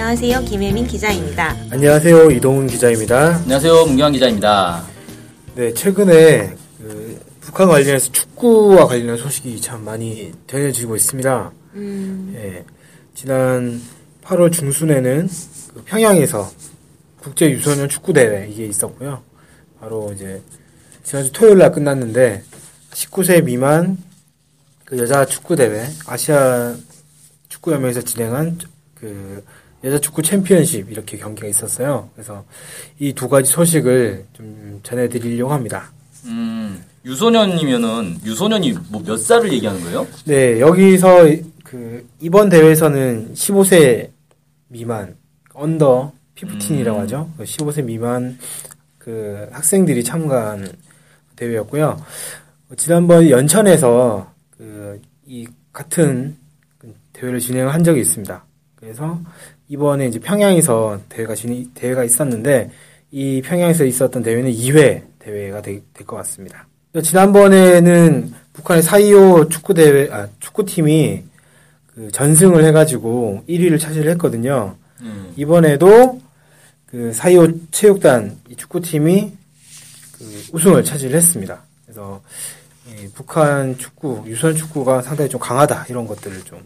안녕하세요. 김혜민 기자입니다. 안녕하세요. 이동훈 기자입니다. 안녕하세요. 문경환 기자입니다. 네, 최근에 그 북한 관련해서 축구와 관련한 소식이 참 많이 전해지고 있습니다. 음, 예, 지난 8월 중순에는 그 평양에서 국제 유소년 축구 대회 이게 있었고요. 바로 이제 지난주 토요일 날 끝났는데 19세 미만 그 여자 축구 대회 아시아 축구 연맹에서 진행한 그 여자 축구 챔피언십 이렇게 경기가 있었어요. 그래서 이 두 가지 소식을 좀 전해드리려고 합니다. 음, 유소년이면은 유소년이 뭐 몇 살을 얘기하는 거예요? 네, 여기서 그 이번 대회에서는 15세 미만 언더 15이라고 음. 하죠. 15세 미만 그 학생들이 참가한 대회였고요. 지난번 연천에서 그 이 같은 그 대회를 진행한 적이 있습니다. 그래서 이번에 이제 평양에서 대회가 진행, 대회가 있었는데 이 평양에서 있었던 대회는 2회 대회가 될 것 같습니다. 지난번에는 북한의 4.25 축구 대회, 아, 축구팀이 그 전승을 해가지고 1위를 차지를 했거든요. 음, 이번에도 그4.25 체육단 이 축구팀이 그 우승을 차지를 했습니다. 그래서 이 북한 축구, 유소년 축구가 상당히 좀 강하다 이런 것들을 좀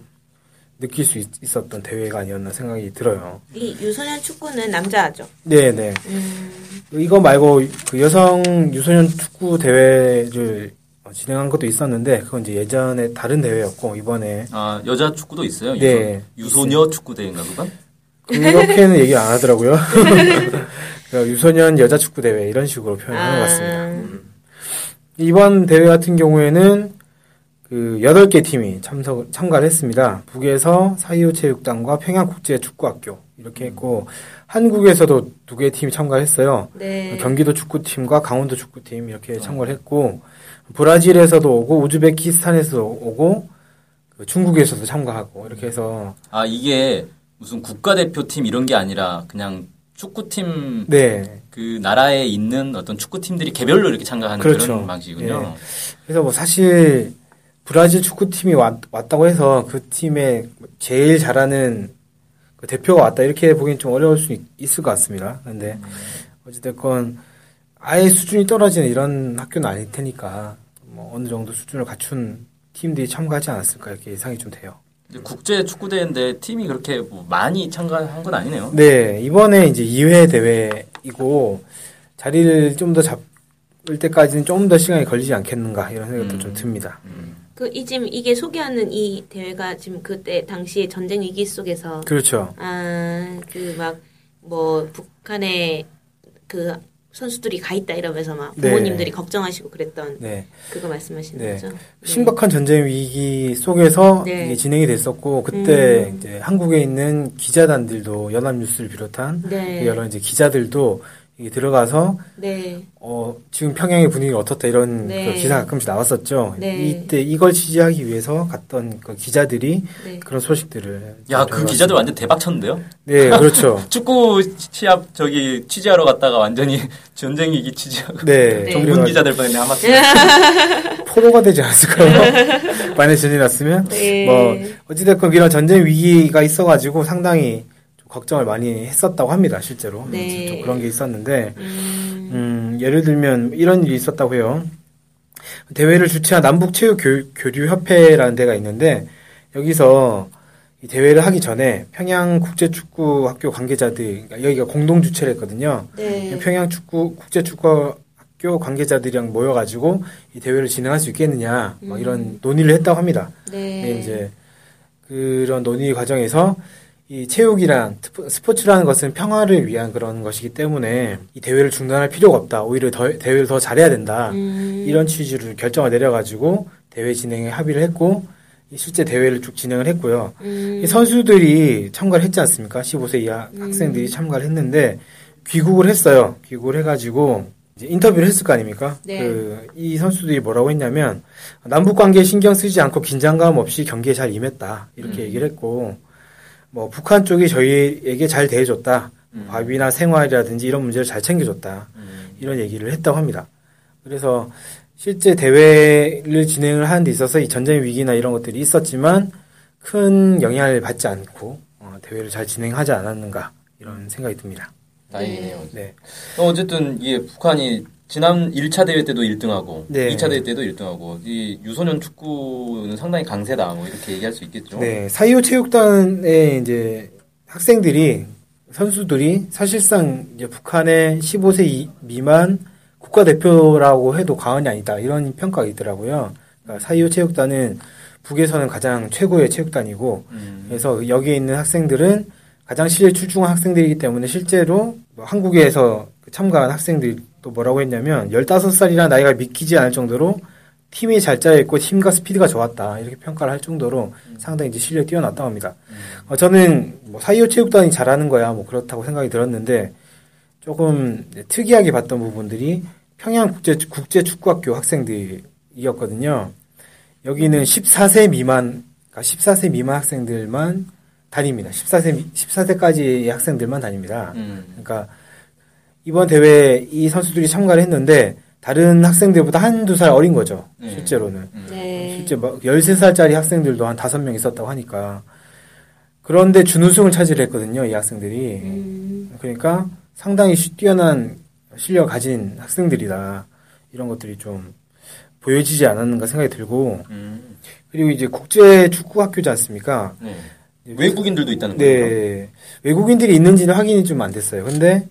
느낄 수 있, 었던 대회가 아니었나 생각이 들어요. 이 유소년 축구는 남자죠. 네네. 음, 이거 말고 그 여성 유소년 축구 대회를 어, 진행한 것도 있었는데 그건 이제 예전에 다른 대회였고 이번에 아 여자 축구도 있어요. 네. 유소, 유소녀 축구 대회인가 그건? 그렇게는 얘기 안 하더라고요. 그 유소년 여자 축구 대회 이런 식으로 표현하는 것 같습니다. 아, 이번 대회 같은 경우에는 그 8개 팀이 참석, 참가를 했습니다. 북에서 사이오 체육단과 평양국제 축구학교 이렇게 했고, 한국에서도 두 개의 팀이 참가를 했어요. 네. 경기도 축구팀과 강원도 축구팀 이렇게 참가를 했고, 브라질에서도 오고, 우즈베키스탄에서도 오고, 그 중국에서도 참가하고, 이렇게 해서, 아 이게 무슨 국가대표팀 이런 게 아니라 그냥 축구팀 네. 그 나라에 있는 어떤 축구팀들이 개별로 이렇게 참가하는 그렇죠. 그런 방식이군요. 그래서 뭐 사실, 브라질 축구팀이 왔, 왔다고 해서 그 팀에 제일 잘하는 그 대표가 왔다 이렇게 보기엔 좀 어려울 수 있, 을것 같습니다. 근데 어찌됐건 아예 수준이 떨어지는 이런 학교는 아닐 테니까 뭐 어느 정도 수준을 갖춘 팀들이 참가하지 않았을까 이렇게 예상이 좀 돼요. 국제 축구 대회인데 팀이 그렇게 뭐 많이 참가한 건 아니네요. 네, 이번에 이제 2회 대회이고 자리를 좀 더 잡을 때까지는 좀 더 시간이 걸리지 않겠는가 이런 생각도 음. 좀 듭니다. 그, 이, 지금 이게 소개하는 이 대회가 지금 그때 당시에 전쟁 위기 속에서, 그렇죠. 아, 그 막, 뭐, 북한에 그 선수들이 가 있다 이러면서 막 네. 부모님들이 걱정하시고 그랬던 네. 그거 말씀하시는 네. 거죠? 네. 심각한 전쟁 위기 속에서 네. 이게 진행이 됐었고 그때 음. 이제 한국에 있는 기자단들도 연합뉴스를 비롯한 네. 여러 이제 기자들도 이게 들어가서 네. 어 지금 평양의 분위기가 어떻다 이런 네. 그 기사가 가끔씩 나왔었죠. 네. 이때 이걸 취재하기 위해서 갔던 그 기자들이 네. 그런 소식들을 야 그 기자들 완전 대박 쳤는데요. 네 그렇죠. 축구 시합 저기 취재하러 갔다가 완전히 전쟁 위기 취재하고 네, 네. 그래가지고 기자들 뻔했네 하마터. 포로가 되지 않았을까요? 만에 전이 났으면 네. 뭐 어찌됐건 이런 전쟁 위기가 있어가지고 상당히 좀 걱정을 많이 했었다고 합니다 실제로 네. 좀 그런 게 있었는데 음, 음, 예를 들면 이런 일이 있었다고 해요 대회를 주최한 남북체육교류협회라는 데가 있는데 여기서 이 대회를 하기 전에 평양 국제축구학교 관계자들 그러니까 여기가 공동 주최를 했거든요 네. 평양 축구 국제축구 학교 관계자들이랑 모여가지고 이 대회를 진행할 수 있겠느냐 뭐 이런 논의를 했다고 합니다. 음. 네. 이제 그런 논의 과정에서 이 체육이란 스포- 스포츠라는 것은 평화를 위한 그런 것이기 때문에 이 대회를 중단할 필요가 없다. 오히려 더, 대회를 더 잘해야 된다. 음, 이런 취지를 결정을 내려가지고 대회 진행에 합의를 했고 이 실제 대회를 쭉 진행을 했고요. 음. 이 선수들이 참가를 했지 않습니까? 15세 이하 학생들이 참가를 했는데 귀국을 했어요. 귀국을 해가지고 인터뷰를 했을 거 아닙니까? 네. 그, 이 선수들이 뭐라고 했냐면 남북 관계에 신경 쓰지 않고 긴장감 없이 경기에 잘 임했다 이렇게 음. 얘기를 했고 뭐 북한 쪽이 저희에게 잘 대해줬다. 음. 밥이나 생활이라든지 이런 문제를 잘 챙겨줬다. 음. 이런 얘기를 했다고 합니다. 그래서 실제 대회를 진행을 하는 데 있어서 이 전쟁 위기나 이런 것들이 있었지만 큰 영향을 받지 않고 어, 대회를 잘 진행하지 않았는가 이런 생각이 듭니다. 다행이네요. 네. 어, 어쨌든 이게 북한이 지난 1차 대회 때도 1등하고 네. 2차 대회 때도 1등하고 이 유소년 축구는 상당히 강세다 뭐 이렇게 얘기할 수 있겠죠. 네, 사이오 체육단의 이제 학생들이 선수들이 사실상 이제 북한의 15세 이- 미만 국가 대표라고 해도 과언이 아니다 이런 평가가 있더라고요. 그러니까 사이오 체육단은 북에서는 가장 최고의 체육단이고 음. 그래서 여기에 있는 학생들은 가장 실력 출중한 학생들이기 때문에 실제로 뭐 한국에서 참가한 학생들이 또 뭐라고 했냐면 15살이라는 나이가 믿기지 않을 정도로 팀이 잘 짜여있고 팀과 스피드가 좋았다 이렇게 평가를 할 정도로 상당히 이제 실력이 뛰어났다고 합니다. 어, 저는 뭐 사이오 체육단이 잘하는 거야 뭐 그렇다고 생각이 들었는데 조금 특이하게 봤던 부분들이 평양 국제 국제 축구학교 학생들이었거든요. 여기는 14세 미만, 그러니까 14세 미만 학생들만 다닙니다. 14세 14세까지의 학생들만 다닙니다. 음. 그러니까 이번 대회 이 선수들이 참가를 했는데 다른 학생들보다 한두 살 어린 거죠. 네. 실제로는. 음. 네. 실제 막 13살짜리 학생들도 한 5명 있었다고 하니까. 그런데 준우승을 차지했거든요, 이 학생들이. 음. 그러니까 상당히 시- 뛰어난 실력을 가진 학생들이다. 이런 것들이 좀 보여지지 않았는가 생각이 들고. 음. 그리고 이제 국제 축구 학교지 않습니까? 네. 외국인들도 있다는 거예요. 네. 외국인들이 있는지는 확인이 좀 안 됐어요. 근데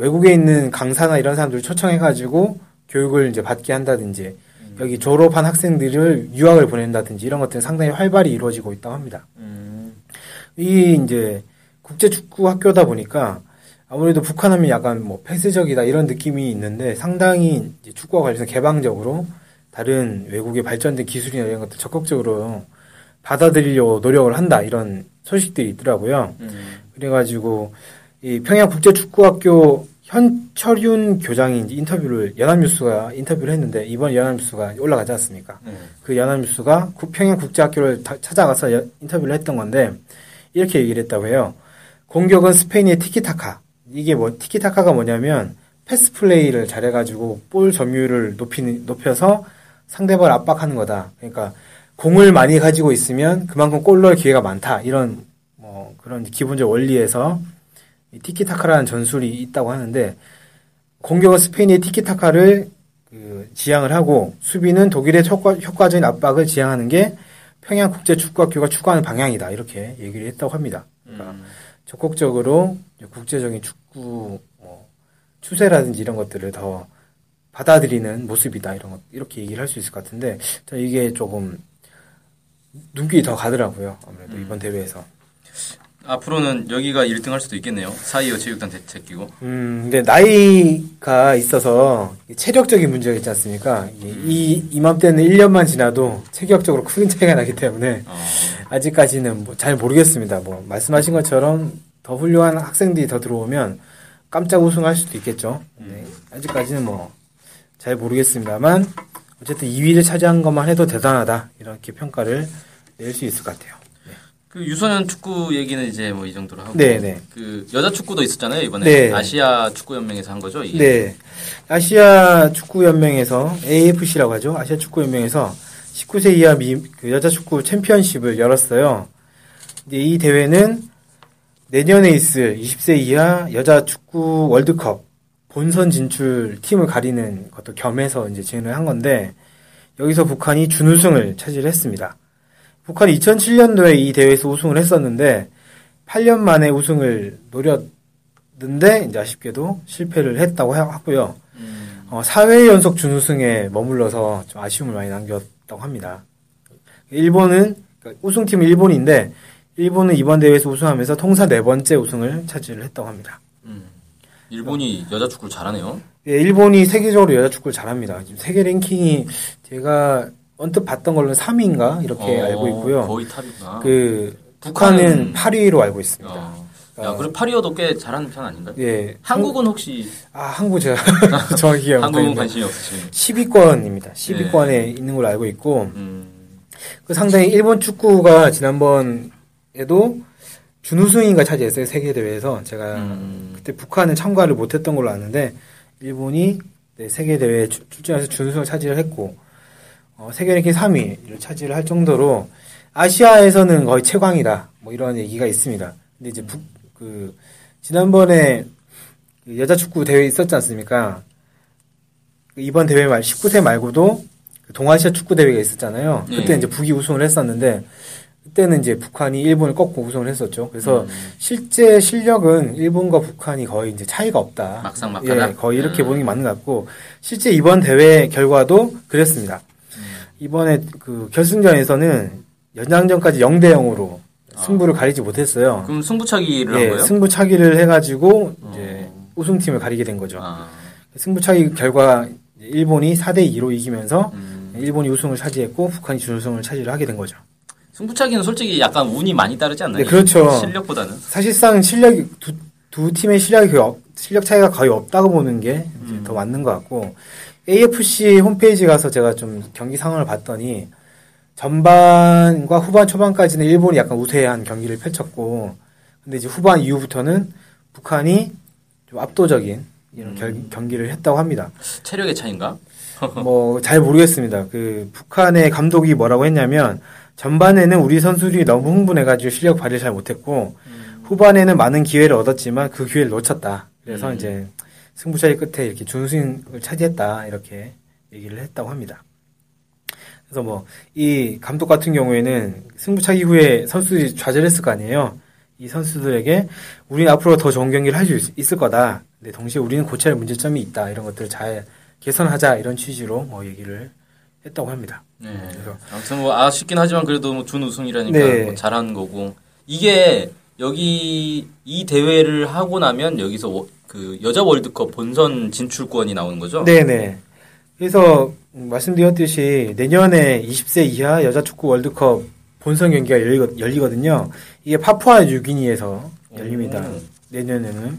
외국에 있는 강사나 이런 사람들을 초청해가지고 교육을 이제 받게 한다든지 여기 졸업한 학생들을 유학을 보낸다든지 이런 것들은 상당히 활발히 이루어지고 있다고 합니다. 음. 이 이제 국제 축구 학교다 보니까 아무래도 북한하면 약간 뭐 폐쇄적이다 이런 느낌이 있는데 상당히 이제 축구와 관련해서 개방적으로 다른 외국의 발전된 기술이나 이런 것들 적극적으로 받아들이려고 노력을 한다 이런 소식들이 있더라고요. 음. 그래가지고 이 평양 국제 축구학교 현철윤 교장이 이제 인터뷰를 연합뉴스가 인터뷰를 했는데 이번 연합뉴스가 올라가지 않습니까? 네. 그 연합뉴스가 구- 평양 국제학교를 다- 찾아가서 여- 인터뷰를 했던 건데 이렇게 얘기를 했다고 해요. 공격은 스페인의 티키타카. 이게 뭐 티키타카가 뭐냐면 패스 플레이를 잘해가지고 볼 점유율을 높이는 높여서 상대방을 압박하는 거다. 그러니까 공을 많이 가지고 있으면 그만큼 골 넣을 기회가 많다. 이런 뭐 그런 기본적 원리에서 이 티키타카라는 전술이 있다고 하는데 공격은 스페인의 티키타카를 그 지향을 하고 수비는 독일의 효과, 효과적인 압박을 지향하는 게 평양 국제 축구학교가 추구하는 방향이다 이렇게 얘기를 했다고 합니다. 그러니까 음. 적극적으로 국제적인 축구 뭐 추세라든지 이런 것들을 더 받아들이는 모습이다 이런 것 이렇게 얘기를 할 수 있을 것 같은데 저 이게 조금 눈길이 더 가더라고요 아무래도 음. 이번 대회에서. 앞으로는 여기가 1등 할 수도 있겠네요. 사이어 체육단 대체끼고. 음, 근데 나이가 있어서 체력적인 문제가 있지 않습니까? 이, 이 이맘때는 1년만 지나도 체격적으로 큰 차이가 나기 때문에 어. 아직까지는 뭐 잘 모르겠습니다. 뭐 말씀하신 것처럼 더 훌륭한 학생들이 더 들어오면 깜짝 우승할 수도 있겠죠. 네, 아직까지는 뭐 잘 모르겠습니다만 어쨌든 2위를 차지한 것만 해도 대단하다 이렇게 평가를 낼 수 있을 것 같아요. 그 유소년 축구 얘기는 이제 뭐 이 정도로 하고. 네, 네. 그 여자 축구도 있었잖아요 이번에 네. 아시아 축구 연맹에서 한 거죠. 이게. 네. 아시아 축구 연맹에서 AFC라고 하죠. 아시아 축구 연맹에서 19세 이하 미, 그 여자 축구 챔피언십을 열었어요. 이제 이 대회는 내년에 있을 20세 이하 여자 축구 월드컵 본선 진출 팀을 가리는 것도 겸해서 이제 진행을 한 건데 여기서 북한이 준우승을 차지했습니다. 북한이 2007년도에 이 대회에서 우승을 했었는데 8년 만에 우승을 노렸는데 이제 아쉽게도 실패를 했다고 하- 하고요. 음. 어, 4회 연속 준우승에 머물러서 좀 아쉬움을 많이 남겼다고 합니다. 일본은 그러니까 우승팀은 일본인데 일본은 이번 대회에서 우승하면서 통산 네 번째 우승을 차지를 했다고 합니다. 음. 일본이 여자 축구를 잘하네요. 예, 일본이 세계적으로 여자 축구를 잘합니다. 지금 세계 랭킹이 제가 언뜻 봤던 걸로는 3위인가 이렇게 어, 알고 있고요. 거의 탑이구나. 그 북한은- 북한은 8위로 알고 있습니다. 어. 야, 그래 파리어도 꽤 잘하는 편 아닌가요? 예. 한국은 혹시 한, 아, 한국 제가 정확히 기억 한국은 관심이 없으시는 10위권입니다. 10위권에 있는 걸로 알고 있고 음. 그 상당히 일본 축구가 지난번에도 준우승인가 차지했어요 세계 대회에서 제가 음. 그때 북한은 참가를 못했던 걸로 아는데 일본이 네, 세계 대회에 출- 출전해서 준우승을 차지를 했고 어, 세계 랭킹 3위를 차지를 할 정도로 아시아에서는 거의 최강이다 뭐 이런 얘기가 있습니다. 근데 이제 북 그 지난번에 그 여자 축구 대회 있었지 않습니까? 그 이번 대회 말 19세 말고도 그 동아시아 축구 대회가 있었잖아요. 그때 예. 이제 북이 우승을 했었는데 그때는 이제 북한이 일본을 꺾고 우승을 했었죠. 그래서 음. 실제 실력은 일본과 북한이 거의 이제 차이가 없다. 막상 막하다? 예, 거의 이렇게 음. 보는 게 맞는 것 같고 실제 이번 대회 결과도 그랬습니다. 이번에 그 결승전에서는 연장전까지 0대 0으로 승부를 가리지 못했어요. 그럼 승부차기를 한 예, 거예요? 승부차기를 해가지고 이제 어. 우승팀을 가리게 된 거죠. 아. 승부차기 결과 이제 일본이 4대 2로 이기면서 음. 일본이 우승을 차지했고 북한이 준우승을 차지를 하게 된 거죠. 승부차기는 솔직히 약간 운이 많이 따르지 않나요? 네, 그렇죠. 실력보다는. 사실상 실력이 두, 두 팀의 실력이 거의 없- 실력 차이가 거의 없다고 보는 게 이제 음. 더 맞는 것 같고 AFC 홈페이지 가서 제가 좀 경기 상황을 봤더니 전반과 후반 초반까지는 일본이 약간 우세한 경기를 펼쳤고 근데 이제 후반 이후부터는 북한이 좀 압도적인 이런 결- 음. 경기를 했다고 합니다. 체력의 차인가? 뭐 잘 모르겠습니다. 그 북한의 감독이 뭐라고 했냐면 전반에는 우리 선수들이 너무 흥분해가지고 실력 발휘를 잘 못했고 후반에는 많은 기회를 얻었지만 그 기회를 놓쳤다. 그래서 음. 이제 승부차기 끝에 이렇게 준승을 차지했다 이렇게 얘기를 했다고 합니다. 그래서 뭐 이 감독 같은 경우에는 승부차기 후에 선수들이 좌절했을 거 아니에요. 이 선수들에게 우리는 앞으로 더 좋은 경기를 할 수 있을 거다. 근데 동시에 우리는 할 문제점이 있다. 이런 것들을 잘 개선하자 이런 취지로 뭐 얘기를 했다고 합니다. 네. 그래서- 아무튼 뭐 아쉽긴 하지만 그래도 뭐 준우승이라니까 네. 뭐 잘한 거고 이게 여기 이 대회를 하고 나면 여기서 워- 그 여자 월드컵 본선 진출권이 나오는 거죠? 네네. 그래서 음, 말씀드렸듯이 내년에 20세 이하 여자 축구 월드컵 본선 경기가 열리거, 열리거든요. 이게 파푸아 뉴기니에서 열립니다. 오. 내년에는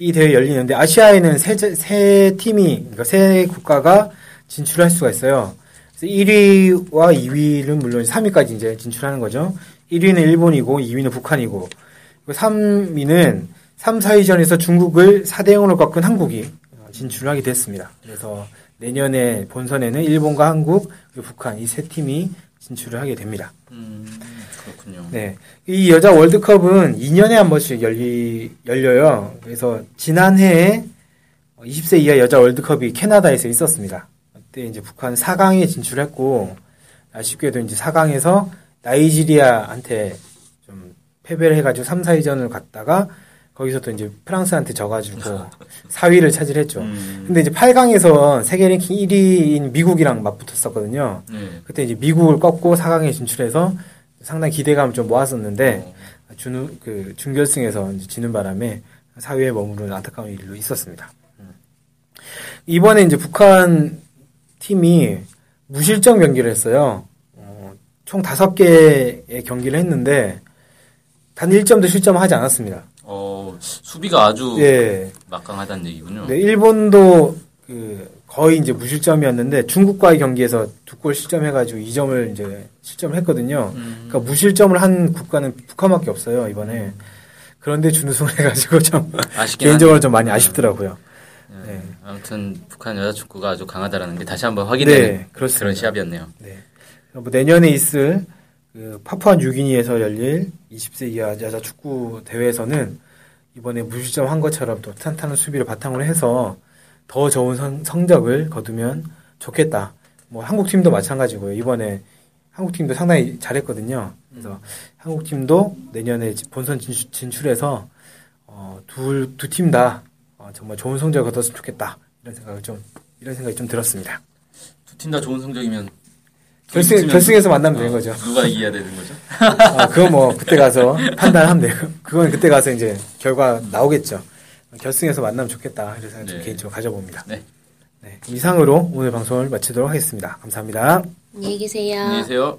이 대회 열리는데 아시아에는 세, 제- 세 팀이 그러니까 세 국가가 진출할 수가 있어요. 그래서 1위와 2위는 물론 3위까지 이제 진출하는 거죠. 1위는 일본이고 2위는 북한이고 3위는 3, 4위전에서 중국을 4대 0으로 꺾은 한국이 진출하게 됐습니다. 그래서 내년에 본선에는 일본과 한국 그리고 북한 이 세 팀이 진출을 하게 됩니다. 음, 그렇군요. 네. 이 여자 월드컵은 2년에 한 번씩 열리, 열려요. 그래서 지난해에 20세 이하 여자 월드컵이 캐나다에서 있었습니다. 그때 이제 북한 4강에 진출했고, 아쉽게도 이제 4강에서 나이지리아한테 좀 패배를 해가지고 3, 4위전을 갔다가 거기서 또 이제 프랑스한테 져가지고 4위를 차지했죠. 음, 근데 이제 8강에서 세계 랭킹 1위인 미국이랑 맞붙었었거든요. 네. 그때 이제 미국을 꺾고 4강에 진출해서 상당히 기대감을 좀 모았었는데 어, 준우 그 준결승에서 이제 지는 바람에 4위에 머무르는 안타까운 일로 있었습니다. 음. 이번에 이제 북한 팀이 무실점 경기를 했어요. 어, 총 5개의 경기를 했는데 단 1점도 실점하지 않았습니다. 어, 수비가 아주 예. 막강하다는 얘기군요. 네, 일본도 그 거의 이제 무실점이었는데 중국과의 경기에서 두 골 실점해가지고 2점을 이제 실점했거든요. 음, 그러니까 무실점을 한 국가는 북한밖에 없어요 이번에. 그런데 준우승을 해가지고 좀 아쉽긴 개인적으로. 좀 많이 아쉽더라고요. 네. 네. 아무튼 북한 여자 축구가 아주 강하다라는 게 다시 한번 확인되는 네. 그런 시합이었네요. 네. 뭐 내년에 있을 그 파푸아 뉴기니에서 열릴 20세 이하 여자 축구 대회에서는 이번에 무실점 한 것처럼 또 탄탄한 수비를 바탕으로 해서 더 좋은 성, 성적을 거두면 좋겠다. 뭐 한국 팀도 마찬가지고요. 이번에 한국 팀도 상당히 잘했거든요. 그래서 한국 팀도 내년에 본선 진출, 진출해서 어, 둘두 팀다 어, 정말 좋은 성적을 거뒀으면 좋겠다. 이런 생각을 좀 이런 생각이 좀 들었습니다. 두 팀 다 좋은 성적이면 결승 결승에서 만나면 되는 어, 거죠. 누가 이겨야 되는 거죠? 아, 그건 뭐 그때 가서 판단하면 돼요. 그건 그때 가서 이제 결과 나오겠죠. 결승에서 만나면 좋겠다. 이런 생각 좀 네. 개인적으로 가져봅니다. 네. 네, 이상으로 오늘 방송을 마치도록 하겠습니다. 감사합니다. 안녕히 계세요. 안녕히 계세요.